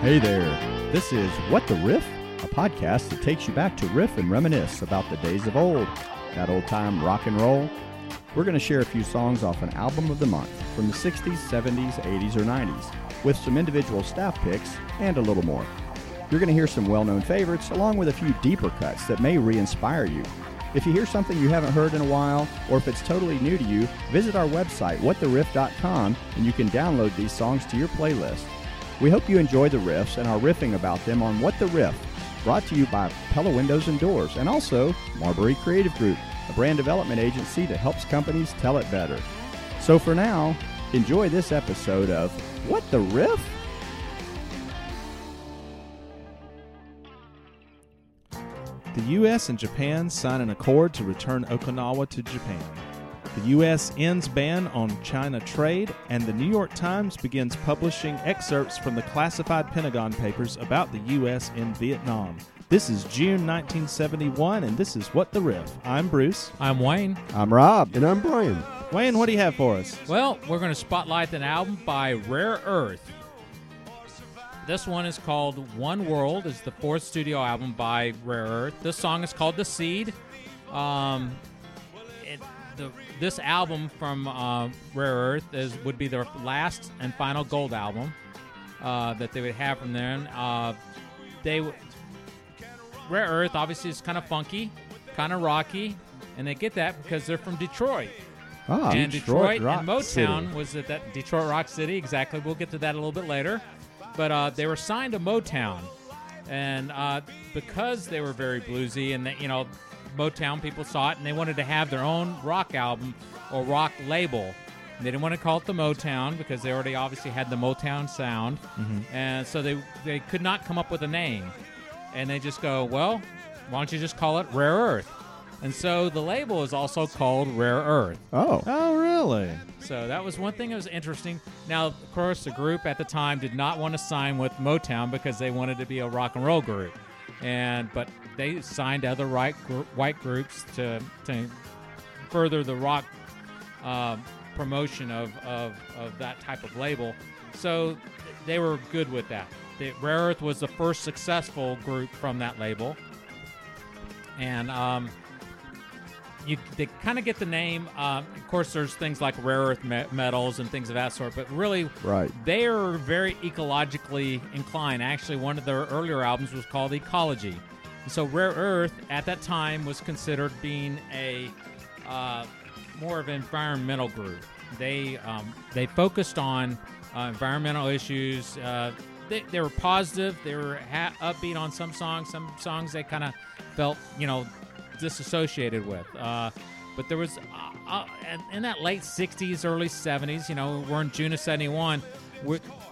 Hey there. This is What the Riff, a podcast that takes you back to riff and reminisce about the days of old, that old time rock and roll. We're going to share a few songs off an album of the month from the 60s, 70s, 80s, or 90s, with some individual staff picks and a little more. You're going to hear some well known favorites along with a few deeper cuts that may re inspire you. If you hear something you haven't heard in a while, or if it's totally new to you, visit our website, whattheriff.com, and you can download these songs to your playlist. We hope you enjoy the riffs and our riffing about them on What the Riff, brought to you by Pella Windows and Doors, and also Marbury Creative Group, a brand development agency that helps companies tell it better. So for now, enjoy this episode of What the Riff? The U.S. and Japan sign an accord to return Okinawa to Japan. The U.S. ends ban on China trade, and the New York Times begins publishing excerpts from the classified Pentagon Papers about the U.S. in Vietnam. This is June 1971, and this is What the Riff. I'm Bruce. I'm Wayne. I'm Rob. And I'm Brian. Wayne, what do you have for us? Well, we're going to spotlight an album by Rare Earth. This one is called One World. is the fourth studio album by Rare Earth. This song is called The Seed. Um, it, the, this album from uh, Rare Earth is would be their last and final gold album uh, that they would have from then. Uh, they w- Rare Earth obviously is kind of funky, kind of rocky, and they get that because they're from Detroit. Ah, and Detroit, Rock and Motown City. was at that Detroit Rock City. Exactly. We'll get to that a little bit later. But uh, they were signed to Motown, and uh, because they were very bluesy, and that you know, Motown people saw it, and they wanted to have their own rock album or rock label. They didn't want to call it the Motown because they already obviously had the Motown sound, mm-hmm. and so they they could not come up with a name, and they just go, well, why don't you just call it Rare Earth? And so the label is also called Rare Earth. Oh, Oh, really? So that was one thing that was interesting. Now, of course, the group at the time did not want to sign with Motown because they wanted to be a rock and roll group, and but they signed other right gr- white groups to to further the rock uh, promotion of, of of that type of label. So they were good with that. The Rare Earth was the first successful group from that label, and um, you they kind of get the name. Um, of course, there's things like rare earth me- metals and things of that sort, but really, Right. they are very ecologically inclined. Actually, one of their earlier albums was called Ecology. And so, Rare Earth at that time was considered being a uh, more of an environmental group. They um, they focused on uh, environmental issues. Uh, they, they were positive. They were ha- upbeat on some songs. Some songs they kind of felt, you know, disassociated with. Uh, but there was, uh, uh, in- that late 60s, early 70s, you know, we're in June of 71,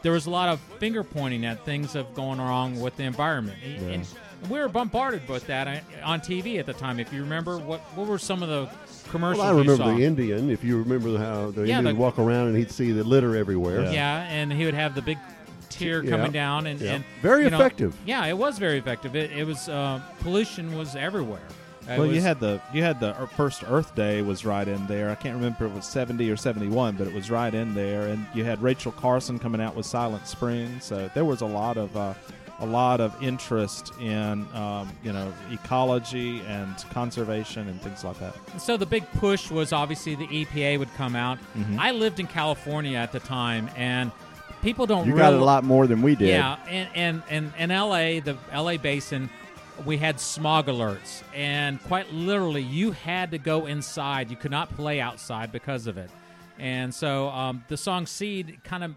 there was a lot of finger pointing at things of going wrong with the environment. And- and we were bombarded with that uh, on TV at the time. If you remember, what what were some of the commercials Well, I you remember saw? the Indian. If you remember how the Yeah, Indian the- would walk around and he'd see the litter everywhere. Yeah, and he would have the big tear Yeah. coming down, and, Yeah. and Very you know, effective. yeah, it was very effective. It, it was uh, pollution was everywhere. It Well, you had the you had the first Earth Day was right in there. I can't remember if it was seventy or seventy one, but it was right in there. And you had Rachel Carson coming out with Silent Spring, so there was a lot of uh, a lot of interest in um, you know ecology and conservation and things like that. So the big push was obviously the EPA would come out. Mm-hmm. I lived in California at the time, and people don't. you real- got it a lot more than we did. Yeah, and and and in LA, the LA basin, we had smog alerts, and quite literally, you had to go inside. You could not play outside because of it. And so um, the song "Seed" kind of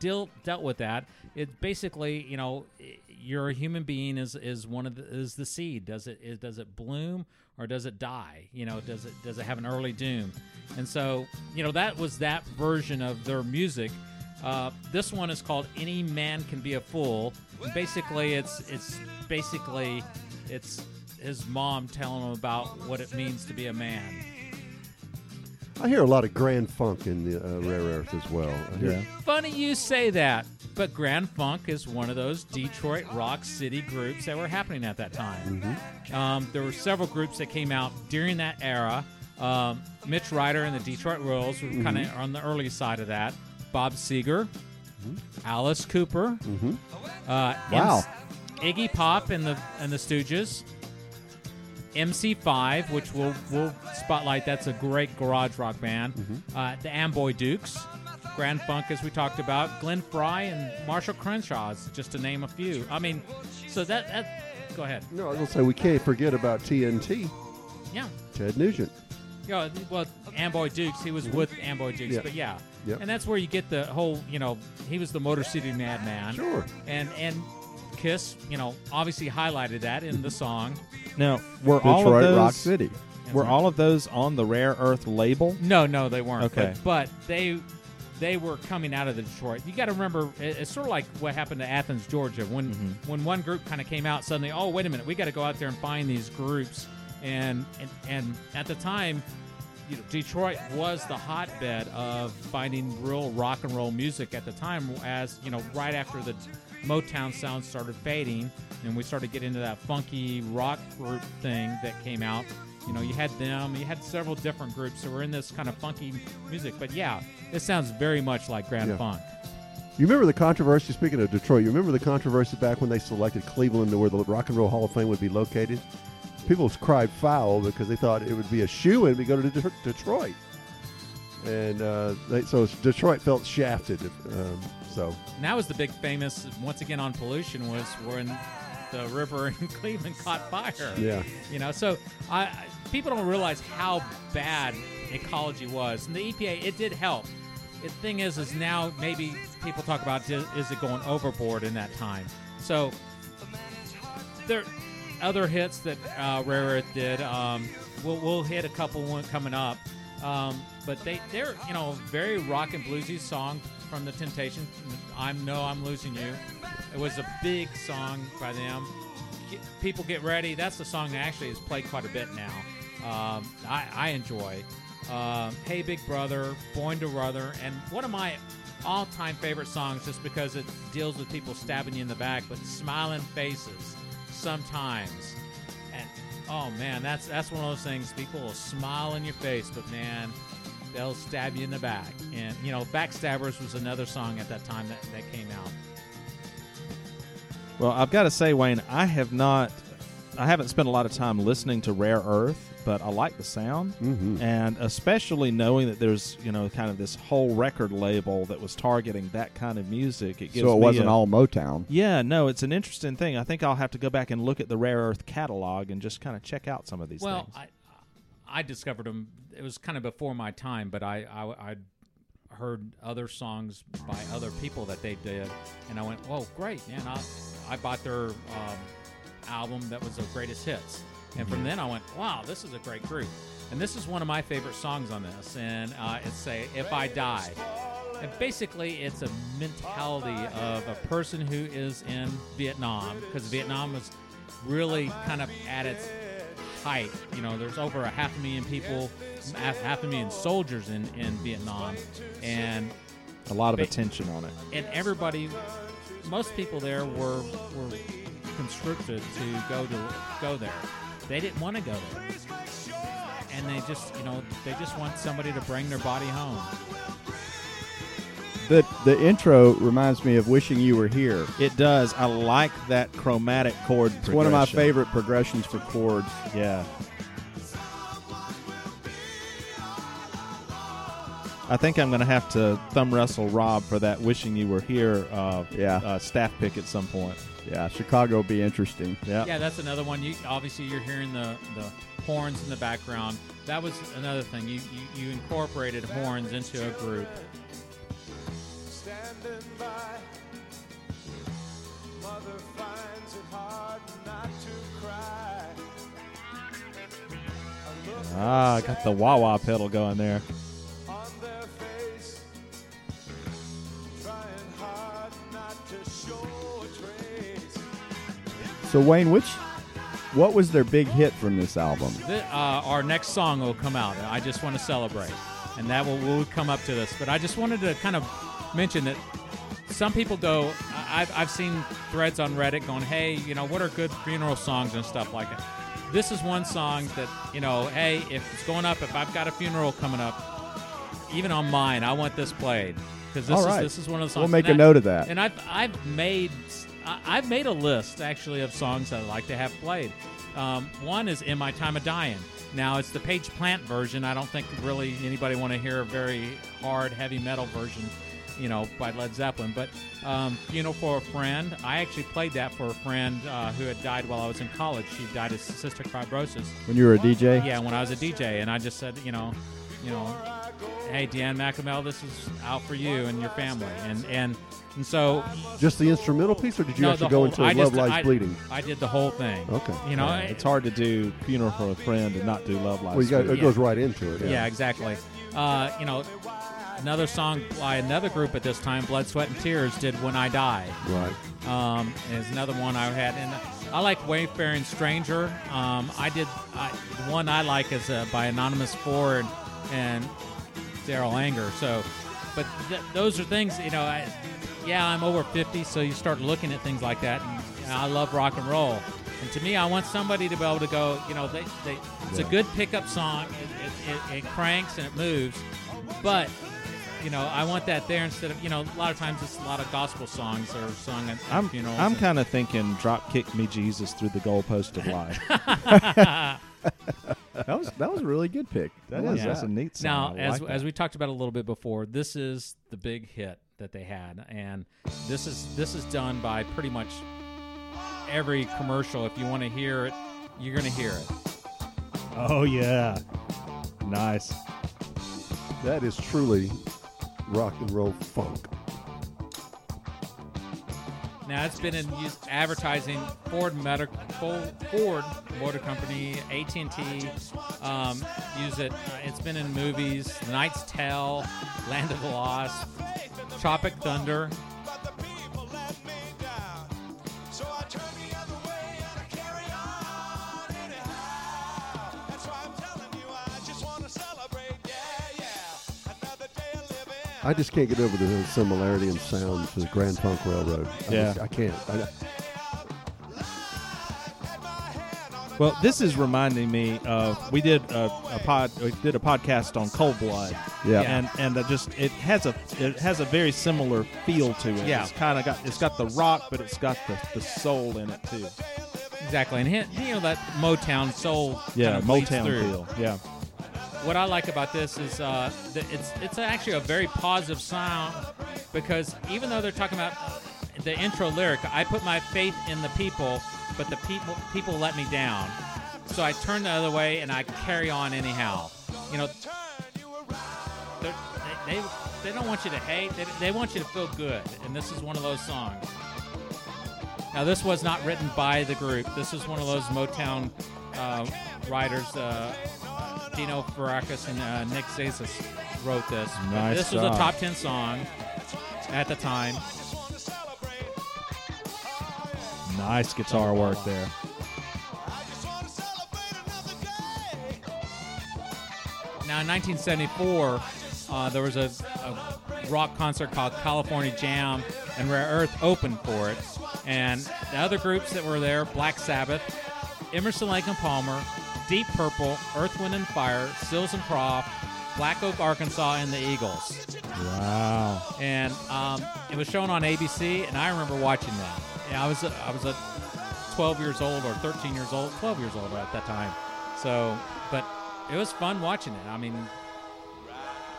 deal, dealt with that. It basically, you know, you're a human being is is one of the is the seed. Does it is, does it bloom or does it die? You know, does it does it have an early doom? And so, you know, that was that version of their music. Uh, this one is called "Any Man Can Be a Fool." Basically, it's it's basically it's his mom telling him about what it means to be a man. I hear a lot of grand funk in the uh, Rare Earth as well. Yeah. Funny you say that, but Grand Funk is one of those Detroit rock city groups that were happening at that time. Um, there were several groups that came out during that era. Um, Mitch Ryder and the Detroit Royals were kind of on the early side of that. Bob Seger, Alice Cooper, Uh, Wow. MC Iggy Pop and the and the Stooges. MC5, which we'll we'll spotlight. That's a great garage rock band. Mm-hmm. Uh, the Amboy Dukes, Grand Funk, as we talked about. Glenn Frey and Marshall Crenshaw's, just to name a few. I mean, so that that. Go ahead. No, I was gonna say we can't forget about TNT. Yeah. Ted Nugent. Yeah, well, Amboy Dukes, he was with Amboy Dukes, Yeah. but yeah. Yep. And that's where you get the whole, you know, he was the Motor City Madman. Sure. And and Kiss, you know, obviously highlighted that in the song. Now, were all of Detroit those Rock City. were all of those on the Rare Earth label? No, no, they weren't. Okay. But, but they they were coming out of the Detroit. You got to remember, it- it's sort of like what happened to Athens, Georgia, when Mm-hmm. when one group kind of came out suddenly. Oh, wait a minute, we got to go out there and find these groups. And and, and at the time, you know, Detroit was the hotbed of finding real rock and roll music at the time. As you know, right after the Motown sound started fading, and we started getting into that funky rock group thing that came out. You know, you had them, you had several different groups that were in this kind of funky music. But yeah, this sounds very much like Grand Yeah. Funk. You remember the controversy? Speaking of Detroit, you remember the controversy back when they selected Cleveland to where the Rock and Roll Hall of Fame would be located? People cried foul because they thought it would be a shoe in to go to Det- Detroit, and uh, they, so Detroit felt shafted. Um, so And that was the big famous, once again on pollution, was when the river in Cleveland caught fire. yeah, You know, so I, people don't realize how bad ecology was, and the EPA it did help. The thing is, is now maybe people talk about is, is it going overboard in that time? So there other hits that uh, Rare Earth did. Um, we'll, we'll hit a couple one coming up, um, but they they're you know very rock and bluesy song from the Temptation. I know I'm losing you. It was a big song by them. Get- people get ready. That's the song that actually is played quite a bit now. Um, I, I enjoy. Um, hey Big Brother, Born to Ruther, and one of my all-time favorite songs, just because it deals with people stabbing you in the back, but smiling faces sometimes. And oh man, that's that's one of those things. People will smile in your face, but man, they'll stab you in the back. And you know, Backstabbers was another song at that time that, that came out. Well, I've got to say, Wayne, I have not, I haven't spent a lot of time listening to Rare Earth, but I like the sound, Mhm. and especially knowing that there's, you know, kind of this whole record label that was targeting that kind of music. It gives So it me wasn't a- all Motown. Yeah, no, it's an interesting thing. I think I'll have to go back and look at the Rare Earth catalog and just kind of check out some of these Well, things. I I discovered them. It was kind of before my time, but I I I'd heard other songs by other people that they did, and I went, "Whoa, great!" man! I I bought their um, album that was the greatest hits, and from then I went, "Wow, this is a great group." And this is one of my favorite songs on this, and uh, it's a "If I Die." And basically, it's a mentality of a person who is in Vietnam, because Vietnam was really kind of at its height. You know, there's over a half a million people, half, half a million soldiers in, in Vietnam, and a lot of attention on it. and everybody, most people there were were conscripted to go to go there. They didn't want to go there, and they just you know they just want somebody to bring their body home. The the intro reminds me of "Wishing You Were Here." It does. I like that chromatic chord. It's one of my favorite progressions for chords. Yeah. I think I'm going to have to thumb wrestle Rob for that "Wishing You Were Here" uh, Yeah. uh, staff pick at some point. Yeah, Chicago will be interesting. Yeah. Yeah, that's another one. You obviously you're hearing the the horns in the background. That was another thing. You you, you incorporated horns into a group. standing by. Mother finds it hard not to cry. Ah, I got the wah wah pedal going there. So Wayne, which what was their big hit from this album? Th- uh, our next song will come out. I just want to celebrate, and that will will come up to this. But I just wanted to kind of mention that some people go. I've I've seen threads on Reddit going, "Hey, you know, what are good funeral songs and stuff like that." This is one song that you know. Hey, if it's going up, if I've got a funeral coming up, even on mine, I want this played because this All is this is one of the songs. We'll make and a I- note of that. And I've I've made I, I've made a list actually of songs that I'd like to have played. Um, one is "In My Time of Dying." Now it's the Page Plant version. I don't think really anybody want to hear a very hard, heavy metal version, you know, by Led Zeppelin. But um, "Funeral for a Friend," I actually played that for a friend uh, who had died while I was in college. She died of cystic fibrosis. When you were a DJ? Yeah, when I was a DJ, and I just said, you know, you know, hey, Dan McAmel, this is out for you and your family, and and and so Just the instrumental piece, or did you no, actually go whole, into I Love just, Lies I, Bleeding? I did the whole thing. Okay. You know, Yeah, I- it's hard to do funeral for a friend and not do love life. Well, you got, it Yeah. goes right into it. yeah, exactly. Uh, you know, another song by another group at this time, Blood, Sweat, and Tears, did "When I Die." Right. um, is another one I had, and I like Wayfaring Stranger. Um, I did I, the one I like is uh, by Anonymous Ford and Daryl Anger. So, but th- those are things you know. I, yeah, I'm over 50, so you start looking at things like that, and I love rock and roll. And to me, I want somebody to be able to go. You know, they, they it's a good pickup song. It, it, it, it cranks and it moves, but you know, I want that there instead of you know. A lot of times it's a lot of gospel songs that are sung at, at I'm, funerals. I'm kind of thinking drop kick me Jesus through the goalpost of life. That was that was a really good pick. That is that's a neat Now, song. I as like as that. we talked about a little bit before, this is the big hit that they had, and this is this is done by pretty much every commercial. If you want to hear it, you're going to hear it. Oh yeah, nice. That is truly rock and roll funk. Now it's been in use advertising. Ford Medical, Ford Motor Company, AT and T um, use it. Uh, it's been in movies: Knight's Tale, Land of the Lost, Tropic Thunder. But the people let me down. So I turn the other way and I carry on anyhow. That's why I'm telling you, I just want to celebrate. Yeah, yeah. Another day of living. I just can't get over the similarity in sound to the Grand Funk Railroad. I Yeah. just- I can't. I, Well, this is reminding me of we did a, a pod we did a podcast on Cold Blood. Yeah. Yeah. and and just it has a it has a very similar feel to it. Yeah. it's kind of got it's got the rock, but it's got the, the soul in it too. Exactly, and hit, you know that Motown soul. Yeah, kind of bleeds Motown through. feel. Yeah, what I like about this is uh, that it's it's actually a very positive sound because even though they're talking about the intro lyric, I put my faith in the people, but the people people let me down. So I turn the other way and I carry on anyhow. You know, they they, they don't want you to hate. They, they want you to feel good, and this is one of those songs. Now, this was not written by the group. This is one of those Motown uh, writers. Uh, Dino Fekaris and uh, Nick Zesses wrote this. Nice this was a top 10 song at the time. Nice guitar work there. Now, in 1974, uh, there was a, a rock concert called California Jam, and Rare Earth opened for it. And the other groups that were there Black Sabbath, Emerson, Lake and Palmer, Deep Purple, Earth, Wind and Fire, Seals and Croft, Black Oak, Arkansas, and the Eagles. Wow. and um, it was shown on ABC, and I remember watching that. Yeah, I was I was a 12 years old or 13 years old, 12 years old at that time. So, but it was fun watching it. I mean,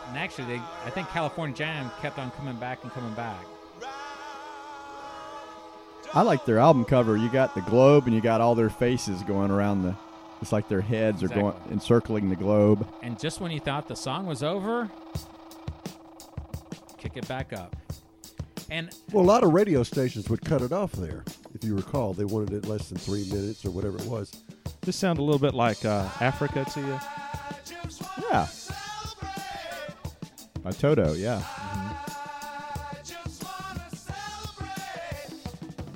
and actually, they I think California Jam kept on coming back and coming back. I like their album cover. You got the globe and you got all their faces going around the. It's like their heads are going encircling the globe. And just when you thought the song was over, kick it back up. And well, a lot of radio stations would cut it off there. If you recall, they wanted it less than three minutes or whatever it was. This sound a little bit like uh, Africa to you. Yeah. By Toto, yeah.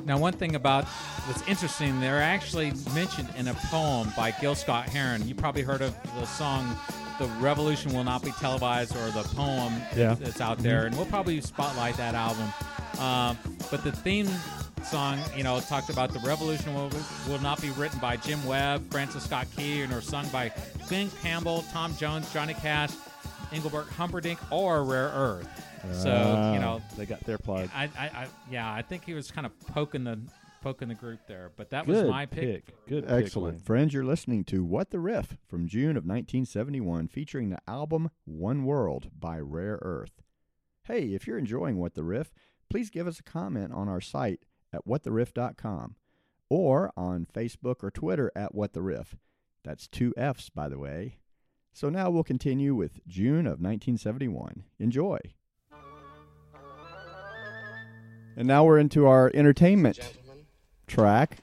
Now, one thing about what's interesting, they're actually mentioned in a poem by Gil Scott Heron. You probably heard of the song "The Revolution Will Not Be Televised" or the poem Yeah. that's out there, and we'll probably spotlight that album. Um, but the theme song, you know, talked about the revolution will, will not be written by Jim Webb, Francis Scott Key, and nor sung by Glen Campbell, Tom Jones, Johnny Cash, Engelbert Humperdinck, or Rare Earth. So Ah, you know, they got their plug. I, I, I, yeah, I think he was kind of poking the poking the group there. But that Good was my pick. Good Excellent. Wayne. Friends, you're listening to What the Riff from June of 1971, featuring the album One World by Rare Earth. Hey, if you're enjoying What the Riff, please give us a comment on our site at whattheriff.com or on Facebook or Twitter at What the Riff. That's two F's, by the way. So now we'll continue with June of 1971. Enjoy. And now we're into our entertainment Gentlemen, track.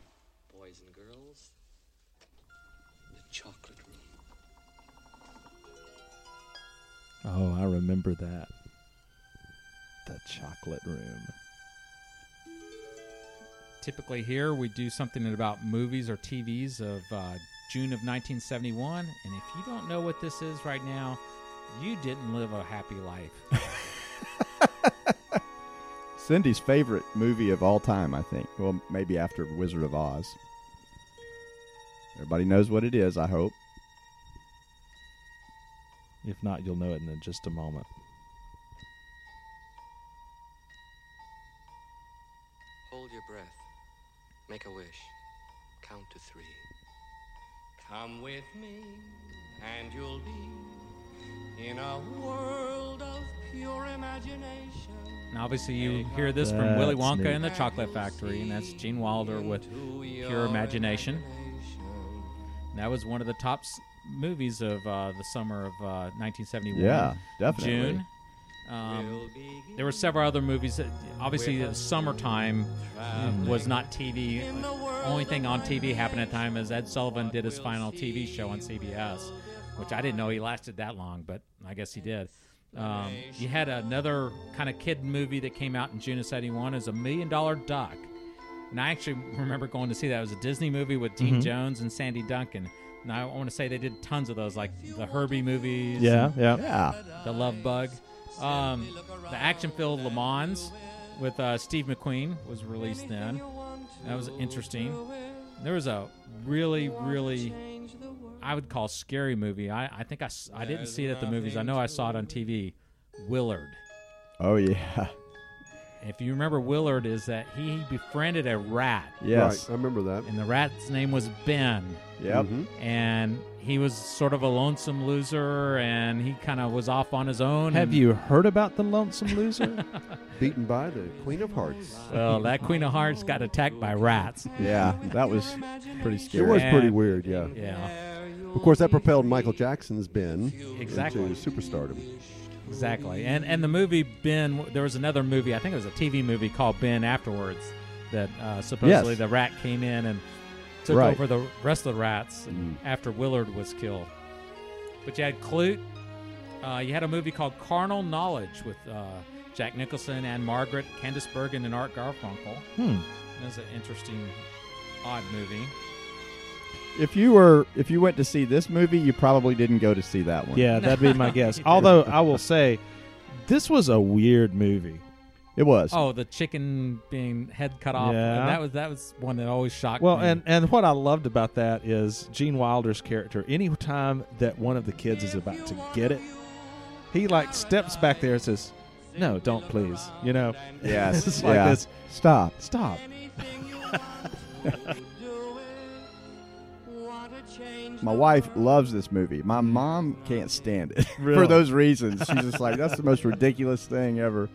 boys and girls, the chocolate room. Oh, I remember that. The chocolate room. Typically here we do something about movies or TVs of uh, June of 1971. And if you don't know what this is right now, you didn't live a happy life. Cindy's favorite movie of all time, I think. Well, maybe after Wizard of Oz. Everybody knows what it is, I hope. If not, you'll know it in just a moment. Hold your breath. Make a wish. Count to three. Come with me, and you'll be in a world of pure imagination. And obviously you hear this from Willy Wonka neat. and the Chocolate Factory, and that's Gene Wilder with Pure Imagination. And that was one of the top s- movies of uh, the summer of uh, 1971. Yeah, definitely. June. Um, there were several other movies. That, obviously, the summertime was not TV. Only thing on TV happened at the time is Ed Sullivan did his final TV show on CBS, which I didn't know he lasted that long, but I guess he did. Um, you had another kind of kid movie that came out in June of '71 as a Million Dollar Duck, and I actually remember going to see that. It was a Disney movie with Dean Jones and Sandy Duncan. And I want to say they did tons of those, like the Herbie movies. Yeah, yeah. Yeah. The Love Bug. Um, the action-filled Le Mans with uh, Steve McQueen was released then. That was interesting. There was a really, really, I would call scary movie. I, I think I, I didn't see it at the movies. I know I saw it on TV. Willard. Oh, yeah. If you remember, Willard is that he befriended a rat, Yes. Right, I remember that. and the rat's name was Ben. Yep. Mhm. And he was sort of a lonesome loser, and he kind of was off on his own. Have you heard about the lonesome loser? Beaten by the Queen of Hearts. Well, that Queen of Hearts got attacked by rats. Yeah, that was pretty scary. It was pretty And- weird, yeah. Yeah, Of course, that propelled Michael Jackson's Ben Exactly. into superstardom. exactly. And and the movie Ben, there was another movie. I think it was a TV movie called Ben afterwards. That uh, supposedly Yes. the rat came in and took Right. over the rest of the rats Mm. after Willard was killed. But you had Klute. Uh, you had a movie called Carnal Knowledge with uh, Jack Nicholson and Margaret, Candice Bergen, and Art Garfunkel. hmm. That was an interesting, odd movie. If you were, if you went to see this movie, you probably didn't go to see that one. Yeah, that'd be my guess. Although I will say, this was a weird movie. It was. Oh, the chicken being head cut off. Yeah. That was that was one that always shocked Well, me. and and what I loved about that is Gene Wilder's character. Anytime that one of the kids is about to get it, he like steps back there and says, "No, don't please." You know, yes. it's like yeah. this. Stop. Stop. My wife loves this movie. My mom can't stand it Really? for those reasons. She's just like, that's the most ridiculous thing ever.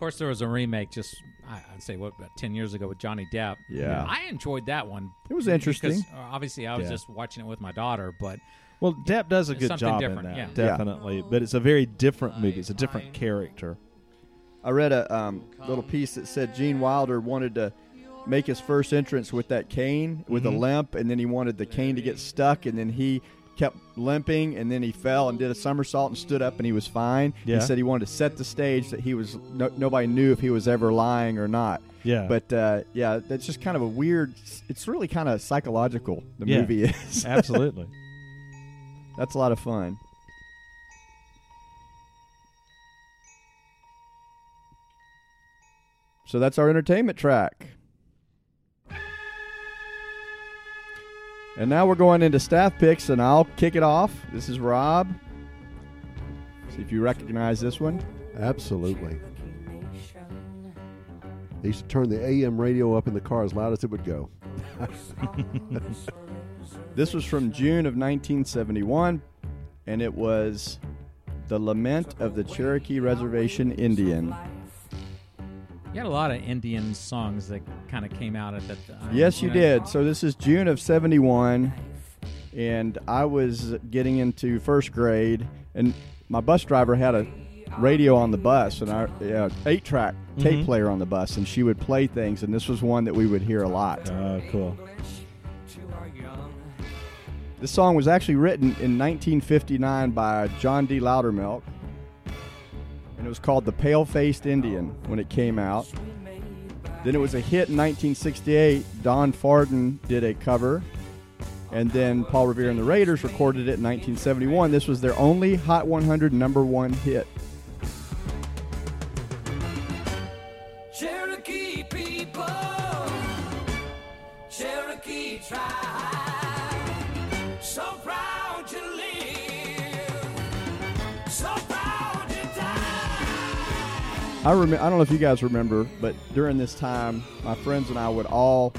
Of course, there was a remake just I- I'd say what about ten years ago with Johnny Depp. Yeah. I enjoyed that one. It was interesting. Because, uh, obviously, I was Yeah. just watching it with my daughter, but Well, Depp does a It's good something job in different, that, yeah. Yeah. definitely. But it's a very different movie. It's a different character. I read a um, little piece that said Gene Wilder wanted to make his first entrance with that cane with a Mhm. limp, and then he wanted the cane to get stuck, and then he kept limping, and then he fell and did a somersault and stood up, and he was fine. Yeah. He said he wanted to set the stage that he was no, nobody knew if he was ever lying or not. Yeah, But uh, yeah, that's just kind of a weird. It's really kind of psychological. The Yeah. movie is. absolutely. That's a lot of fun. So that's our entertainment track. And now we're going into staff picks, and I'll kick it off. This is Rob. See if you recognize this one. Absolutely. They used to turn the AM radio up in the car as loud as it would go. This was from June of 1971, and it was The Lament of the Cherokee Reservation Indian. You had a lot of Indian songs that kind of came out at that time. Yes, you know? did. So this is June of 71, and I was getting into first grade, and my bus driver had a radio on the bus, and our yeah, eight track tape Mhm. player on the bus, and she would play things, and this was one that we would hear a lot. Oh, cool. This song was actually written in 1959 by John D. Loudermilk, and it was called "The Pale Faced Indian" when it came out. Then it was a hit in 1968. Don Fardon did a cover, and then Paul Revere and the Raiders recorded it in 1971. This was their only Hot 100 number one hit. I remember. I don't know if you guys remember, but during this time, my friends and I would all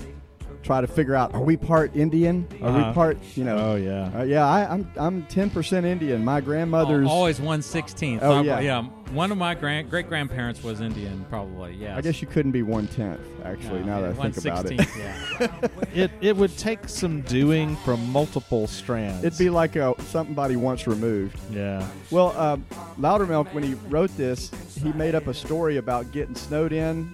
try to figure out: Are we part Indian? Are Uh-huh. we part? You know. Oh, yeah. Uh, yeah, I, I'm I'm ten percent Indian. My grandmother's. Al- always one sixteenth. Oh, yeah. yeah. One of my grand great grandparents was Indian, probably. Yeah. I guess you couldn't be one tenth. Actually, now that I think about it, Yeah. It it would take some doing from multiple strands. it'd be like a, somebody once removed. yeah. Well, um, Loudermilk, when he wrote this, he made up a story about getting snowed in,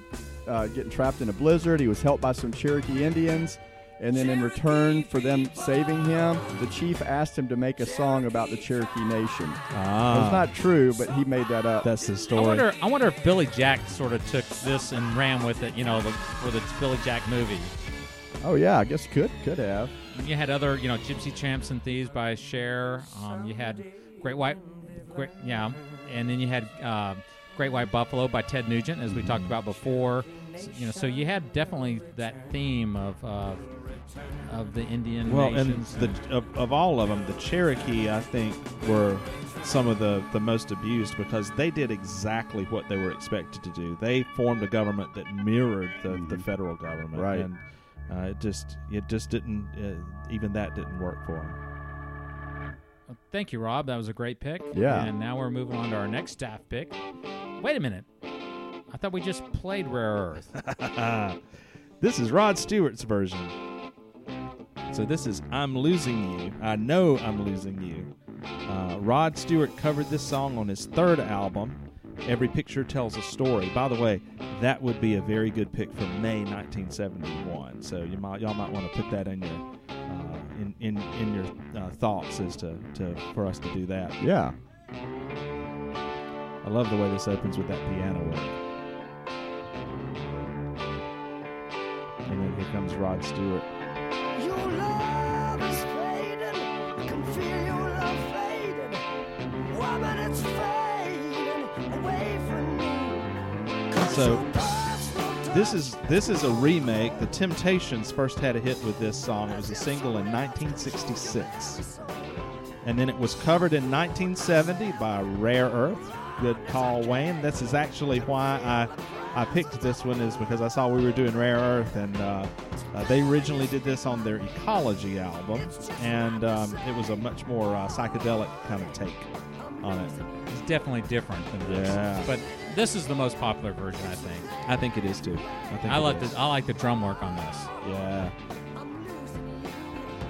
uh, getting trapped in a blizzard. He was helped by some Cherokee Indians. And then, in return for them saving him, the chief asked him to make a song about the Cherokee Nation. Ah, It's not true, but he made that up. that's the I story. wonder. I wonder if Billy Jack sort of took this and ran with it. You know, the, for the Billy Jack movie. oh yeah, I guess could could have. You had other, you know, Gypsy Champs and Thieves by Cher. Um, you had Great White, Great, yeah, and then you had uh, Great White Buffalo by Ted Nugent, as we talked about before. S- you know, so you had definitely that theme of uh, of the Indian Well, and nations. the, of, of all of them, the Cherokee, I think, were some of the, the most abused because they did exactly what they were expected to do. They formed a government that mirrored the, the federal government, Right. And uh, it just it just didn't uh, even that didn't work for them. Well, Thank you, Rob. That was a great pick. Yeah. And now we're moving on to our next staff pick. Wait a minute. I thought we just played Rare Earth. this is Rod Stewart's version. So this is "I'm Losing You." I know I'm losing you. Uh, Rod Stewart covered this song on his third album. Every picture tells a story. By the way, that would be a very good pick for May 1971. So you might y'all might want to put that in your uh, in in in your uh, thoughts as to, to for us to do that. Yeah. I love the way this opens with that piano work. And then here comes Rod Stewart. Your love is fading. I can feel your love fading. Why, it's fading away from me. 'Cause So, This is this is a remake. The Temptations first had a hit with this song. It was a single in 1966, and then it was covered in 1970 by Rare Earth. Good call, Wayne. This is actually why I I picked this one is because I saw we were doing Rare Earth, and uh, uh, they originally did this on their Ecology album, and um, it was a much more uh, psychedelic kind of take on it. It's definitely different than this. Yeah. But this is the most popular version, I think. I think it is too. I think I like the I like the drum work on this. Yeah.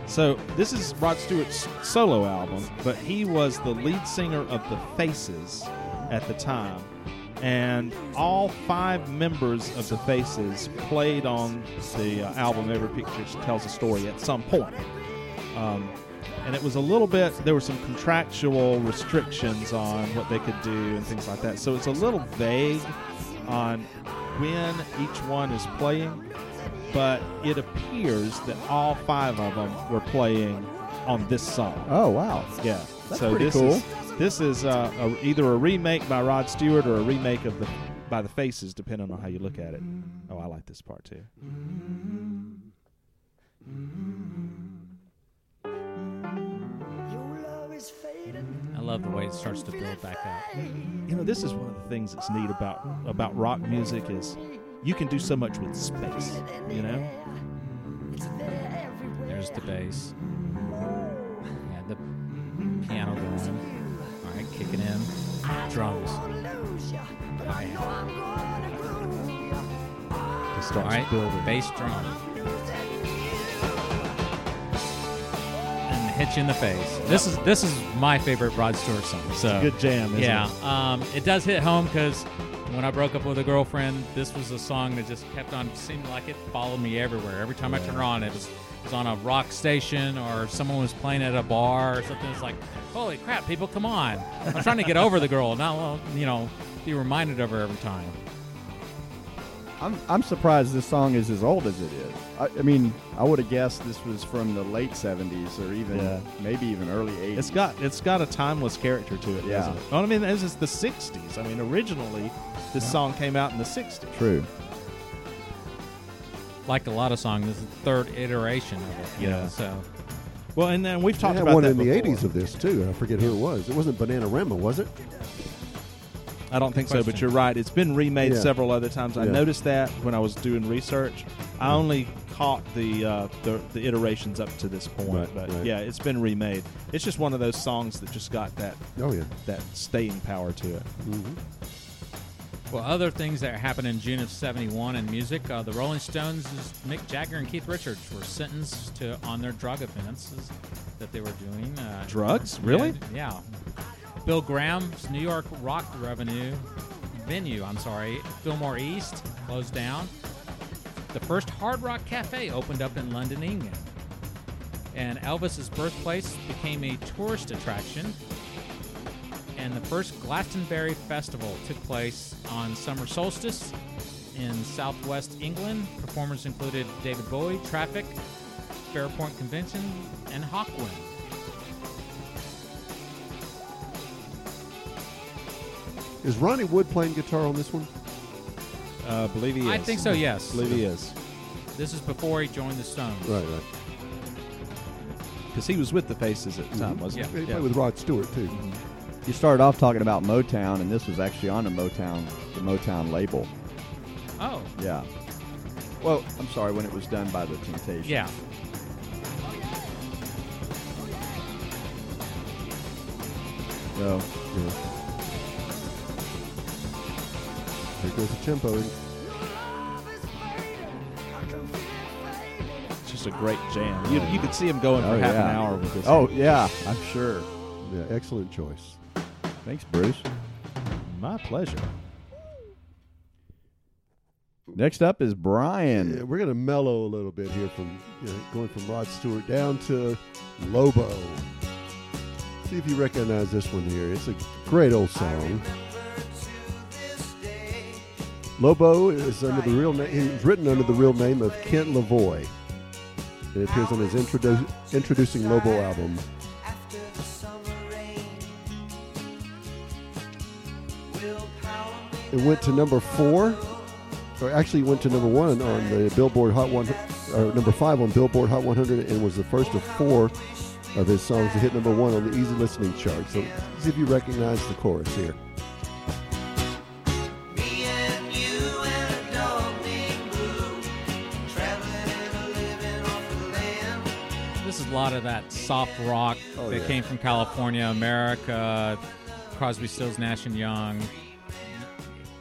So this is Rod Stewart's solo album, but he was the lead singer of the Faces at the time, and all five members of the Faces played on the uh, album "Every Picture Tells a Story" at some point. Um, and it was a little bit there were some contractual restrictions on what they could do and things like that. So it's a little vague on when each one is playing but it appears that all five of them were playing on this song. Oh wow. Yeah, That's so pretty this cool. Is, this is uh, a, either a remake by Rod Stewart or a remake of the by the Faces, depending on how you look at it. Oh, I like this part too. Your love is fading. I love the way it starts to build back up. You know, this is one of the things that's neat about about rock music is you can do so much with space. You know, There's the bass. Yeah, the piano going. Kicking in. Drums. It starts right, building. bass drum. And hit you in the face. This is this is my favorite Rod Stewart song. So Good jam, isn't yeah, it? um, it does hit home because when I broke up with a girlfriend, this was a song that just kept on seemed like it followed me everywhere. Every time I turned around, it was it was on a rock station or someone was playing at a bar or something. It's like, holy crap, people, come on! I'm trying to get over the girl. Now, well, you know, be reminded of her every time. I'm, I'm surprised this song is as old as it is. I, I mean, I would have guessed this was from the late 70s or even Yeah. maybe even early 80s. It's got it's got a timeless character to it, Yeah. doesn't it? Well, I mean, this is the '60s. I mean, originally this song came out in the '60s. true. Like a lot of songs, this is the third iteration of it. You Yeah. know, so Well, and then we've They talked had about one that in the '80s of this too. I forget who it was. It wasn't Banana Bananarama, was it? I don't think so, but you're right. It's been remade Yeah. several other times. I Yeah. noticed that when I was doing research. I only caught the, uh, the the iterations up to this point, Right, but right. yeah, it's been remade. It's just one of those songs that just got that Oh yeah. that staying power to it. hmm Well, other things that happened in June of '71 in music, uh, the Rolling Stones, Mick Jagger and Keith Richards were sentenced to on their drug offenses that they were doing. Uh, Drugs? Really? Yeah. Bill Graham's New York rock revenue venue, I'm sorry, Fillmore East closed down. The first Hard Rock Cafe opened up in London, England. And Elvis's birthplace became a tourist attraction and the first Glastonbury Festival took place on summer solstice in southwest England. Performers included David Bowie, Traffic, Fairport Convention, and Hawkwind. Is Ronnie Wood playing guitar on this one? Uh, I believe he is. I think so, yes. believe he is. This is before he joined the Stones. Right, right. Because he was with the Faces at the time, wasn't Yeah. He he? played with Rod Stewart too. You started off talking about Motown, and this was actually on the Motown, the Motown label. Oh, Yeah. Well, I'm sorry, when it was done by the Temptations. yeah. So, Yeah. There goes the tempo. It's just a great jam. You, you could see him going for oh, half yeah. an hour with this. Oh, yeah, I'm sure. Yeah, excellent choice. Thanks, Bruce. my pleasure. Next up is Brian. Yeah, we're gonna mellow a little bit here from you know, going from Rod Stewart down to Lobo. See if you recognize this one here. It's a great old song. Lobo is under the real name. It's written under the real name of Kent LaVoie. It appears on his introdu- introducing Lobo album. It went to number four, or actually went to number one on the Billboard Hot One, or number five on Billboard Hot 100, and was the first of four of his songs to hit number one on the easy listening chart. So see if you recognize the chorus here. Me and you and a dog named Blue, traveling and a living off the land. This is a lot of that soft rock Oh, that yeah. came from California, America, Crosby, Stills, Nash and Young,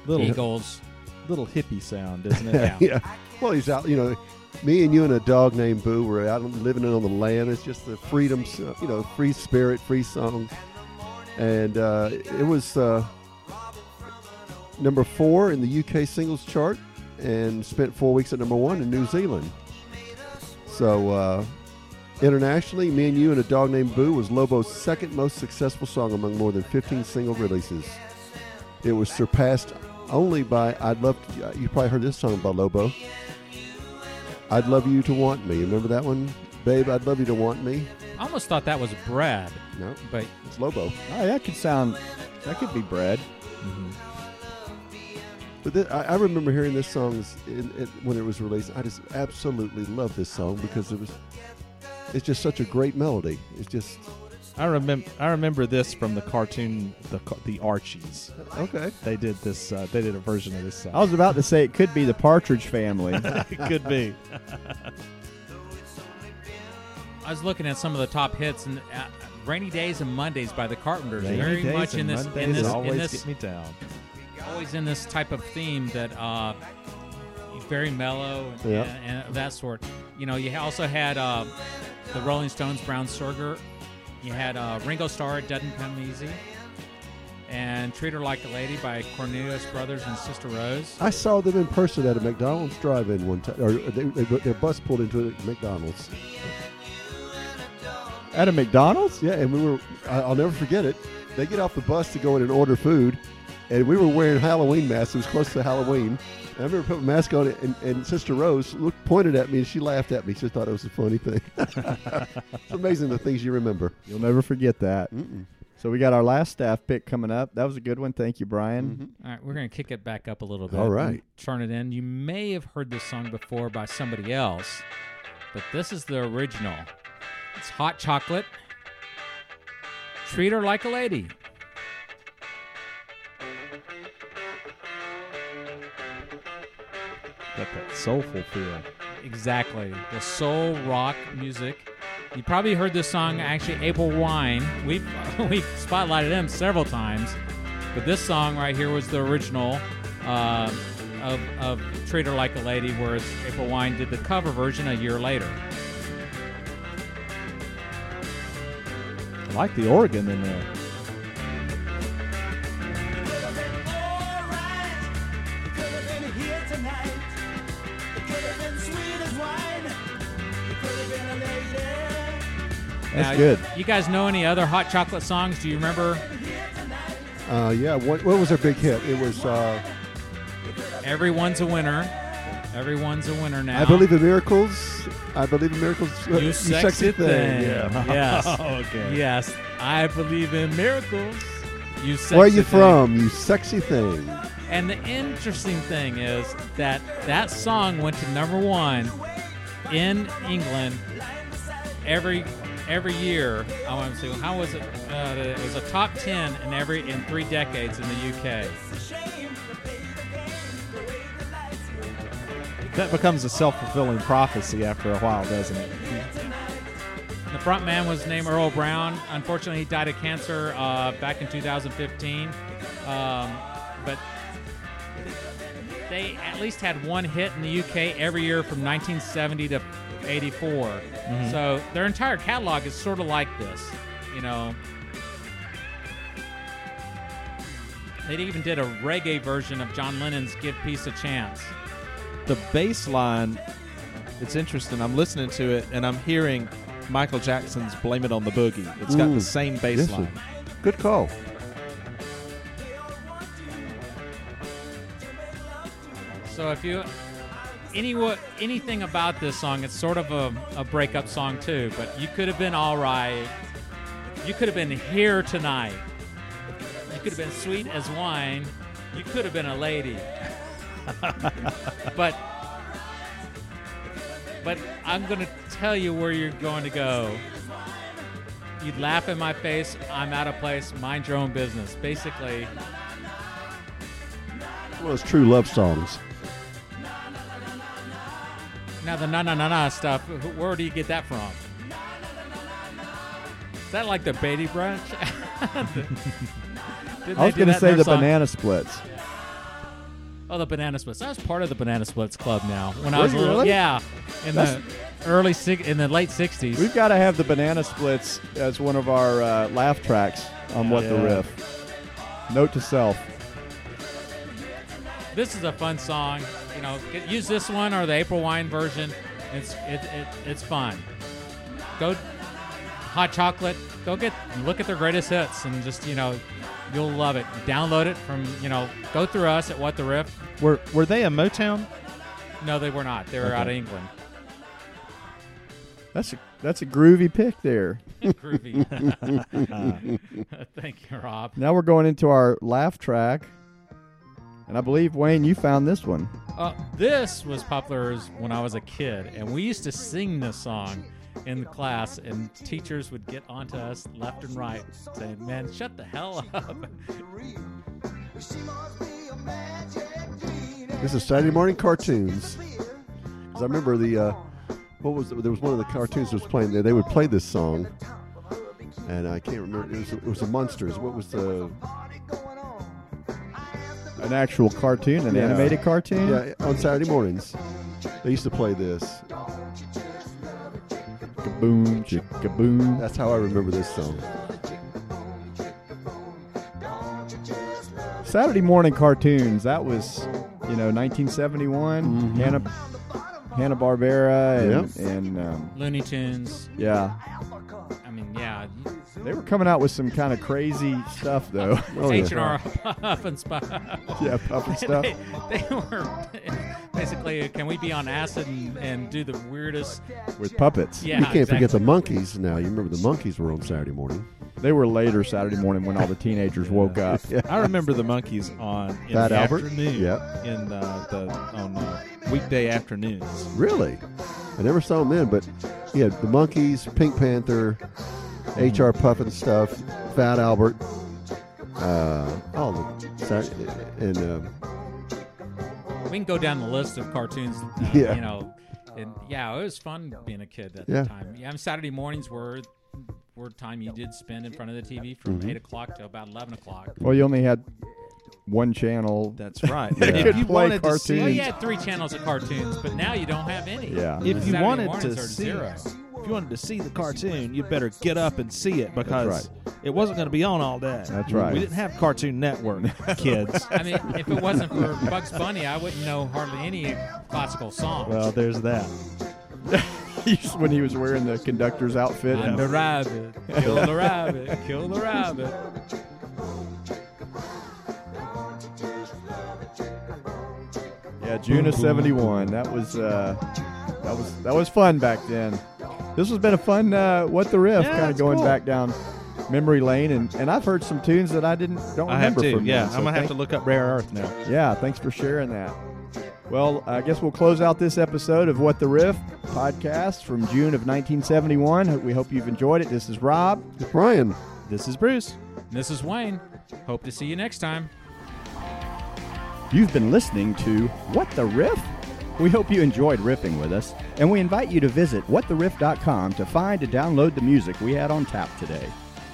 Little Eagles. little hippie sound, isn't it? Yeah. yeah. Well, he's out. You know, me and you and a dog named Boo were out living on the land. It's just the freedom, you know, free spirit, free song, and uh, it was uh, number four in the UK singles chart, and spent four weeks at number one in New Zealand. So. Uh, Internationally, Me and You and a Dog Named Boo was Lobo's second most successful song among more than 15 single releases. It was surpassed only by I'd Love to, you probably heard this song by Lobo. I'd Love You to Want Me. Remember that one? Babe, I'd love you to want me. I almost thought that was Bread, No, but it's Lobo. Oh, that could sound, that could be bread. Mm-hmm. But th- I, I remember hearing this song in, in, when it was released. I just absolutely love this song because it was, it's just such a great melody. It's just, I remember I remember this from the cartoon the the Archies. Okay. They did this. Uh, they did a version of this song. I was about to say it could be the Partridge Family. it could be. I was looking at some of the top hits and uh, "Rainy Days and Mondays" by the Carpenters. Rainy very days much in and this Mondays in this always in this get me down. always in this type of theme that uh, very mellow and, Yeah. and, and that sort. You know, you also had uh, the Rolling Stones' Brown Sugar. You had uh, Ringo Starr, It Doesn't Come Easy. And Treat Her Like a Lady by Cornelius Brothers and Sister Rose. I saw them in person at a McDonald's drive-in one time, or they, they, their bus pulled into a McDonald's. At a McDonald's? Yeah, and we were. I- I'll never forget it. They get off the bus to go in and order food, and we were wearing Halloween masks. It was close to Halloween. And I remember putting my mask on, and, and Sister Rose looked, pointed at me, and she laughed at me. She thought it was a funny thing. it's amazing the things you remember. You'll never forget that. Mm-mm. So we got our last staff pick coming up. That was a good one. Thank you, Brian. Mm-hmm. All right, we're going to kick it back up a little bit. All right. Turn it in. You may have heard this song before by somebody else, but this is the original. It's Hot Chocolate. Treat Her Like a Lady. Got that soulful feel. Exactly. The soul rock music. You probably heard this song actually April Wine. We we spotlighted him several times, but this song right here was the original uh, of of Treat Her Like a Lady, whereas April Wine did the cover version a year later. I like the organ in there. That's Now, good. You guys know any other hot chocolate songs? Do you remember? Uh, yeah. What, what was their big hit? It was. Uh, Everyone's a winner. Everyone's a winner now. I believe in miracles. I believe in miracles. Uh, You sexy thing. Yeah. Yes. okay. Yes, I believe in miracles. You sexy Where are you thing. from? You sexy thing. And the interesting thing is that that song went to number one in England every every year. I want to say, how was it? Uh, it was a top ten in every in three decades in the UK. That becomes a self fulfilling prophecy after a while, doesn't it? The front man was named Errol Brown. Unfortunately, he died of cancer uh, back in 2015. Um, but they at least had one hit in the UK every year from 1970 to 84. Mm-hmm. So their entire catalog is sort of like this, you know. They even did a reggae version of John Lennon's "Give Peace a Chance." The bass line, it's interesting. I'm listening to it and I'm hearing Michael Jackson's Blame It on the Boogie. It's got the same bass yes, line. Good call. So if you any anything about this song, it's sort of a, a breakup song too. But you could have been all right. You could have been here tonight. You could have been sweet as wine. You could have been a lady. but but I'm gonna tell you where you're going to go. You'd laugh in my face. I'm out of place. Mind your own business. Basically, One of those true love songs. Now the na na na na stuff. Where do you get that from? Is that like the Brady Bunch? I was going to say the song? banana splits. Oh, the Banana Splits. I was part of the Banana Splits club now. When I was little, really? yeah, in the early six, in the late '60s. We've got to have the banana splits as one of our uh, laugh tracks on What the Riff. Note to self. This is a fun song. You know, get, use this one or the April Wine version. It's it, it it's fun. Go hot chocolate. Go get look at their greatest hits and just you know you'll love it. Download it from you know go through us at What the Riff. Were were they a Motown? No, they were not. They were out of England. That's a, that's a groovy pick there. Groovy. Thank you, Rob. Now we're going into our laugh track. And I believe, Wayne, you found this one. Uh, this was popular when I was a kid, and we used to sing this song in the class, and teachers would get onto us left and right, saying, "Man, shut the hell up." This is Saturday morning cartoons. 'Cause I remember the uh, what was there was one of the cartoons that was playing there. They would play this song, and I can't remember. It was it was the Munsters. What was the An actual cartoon, an Yeah. animated cartoon. yeah on Saturday mornings? They used to play this. Kaboom, chicka boom. That's how I remember this song. Saturday morning cartoons. That was, you know, 1971. Mhm. Hanna Hanna Barbera and, Yep. and um, Looney Tunes. yeah, I mean, yeah. They were coming out with some kind of crazy stuff though. Oh, yeah. H and R Pufnstuf. yeah, puppet stuff. They, they were basically, can we be on acid and, and do the weirdest? with puppets. Yeah, you can't forget exactly. the Monkees. Now you remember the Monkees were on Saturday morning. They were later Saturday morning when all the teenagers woke up. I remember the Monkees on in Fat the Albert? afternoon. Yep. In uh, the on uh, weekday afternoons. Really, I never saw them then. But yeah, the Monkees, Pink Panther, H.R. Pufnstuf, Fat Albert, uh, all the and um, We can go down the list of cartoons. Uh, Yeah. You know, and yeah, it was fun being a kid at Yeah. the time. Yeah, and Saturday mornings were were time you did spend in front of the TV from Mhm. eight o'clock to about eleven o'clock. Well, you only had one channel. That's right. They If you play wanted to cartoons. see, Well, you had three channels of cartoons, but now you don't have any. Yeah. if you Saturday wanted to see, zero. if you wanted to see the cartoon, you better get up and see it because right. it wasn't going to be on all day. That's right. We didn't have Cartoon Network, kids. I mean, if it wasn't for Bugs Bunny, I wouldn't know hardly any classical songs. well, there's that. when he was wearing the conductor's outfit. I'm the rabbit, kill the rabbit, kill the rabbit. Yeah, June of '71. That was uh, that was that was fun back then. This has been a fun uh, what the riff, Yeah, kind of going cool. back down memory lane, and, and I've heard some tunes that I didn't don't I have remember to. from Yeah, then, so I'm gonna have to look up Rare Earth now. Yeah, thanks for sharing that. Well, I guess we'll close out this episode of What the Riff podcast from June of 1971. We hope you've enjoyed it. This is Rob. This is Brian. This is Bruce. This is Wayne. Hope to see you next time. You've been listening to What the Riff? We hope you enjoyed riffing with us, and we invite you to visit whattheriff.com to find and download the music we had on tap today.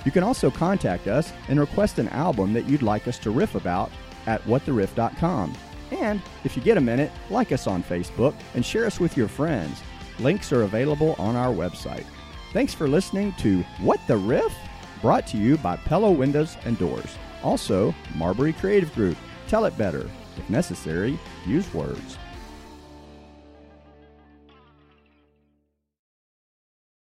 You can also contact us and request an album that you'd like us to riff about at whattheriff.com. And if you get a minute, like us on Facebook and share us with your friends. Links are available on our website. Thanks for listening to What the Riff? Brought to you by Pella Windows and Doors. Also, Marbury Creative Group. Tell it better. If necessary, use words.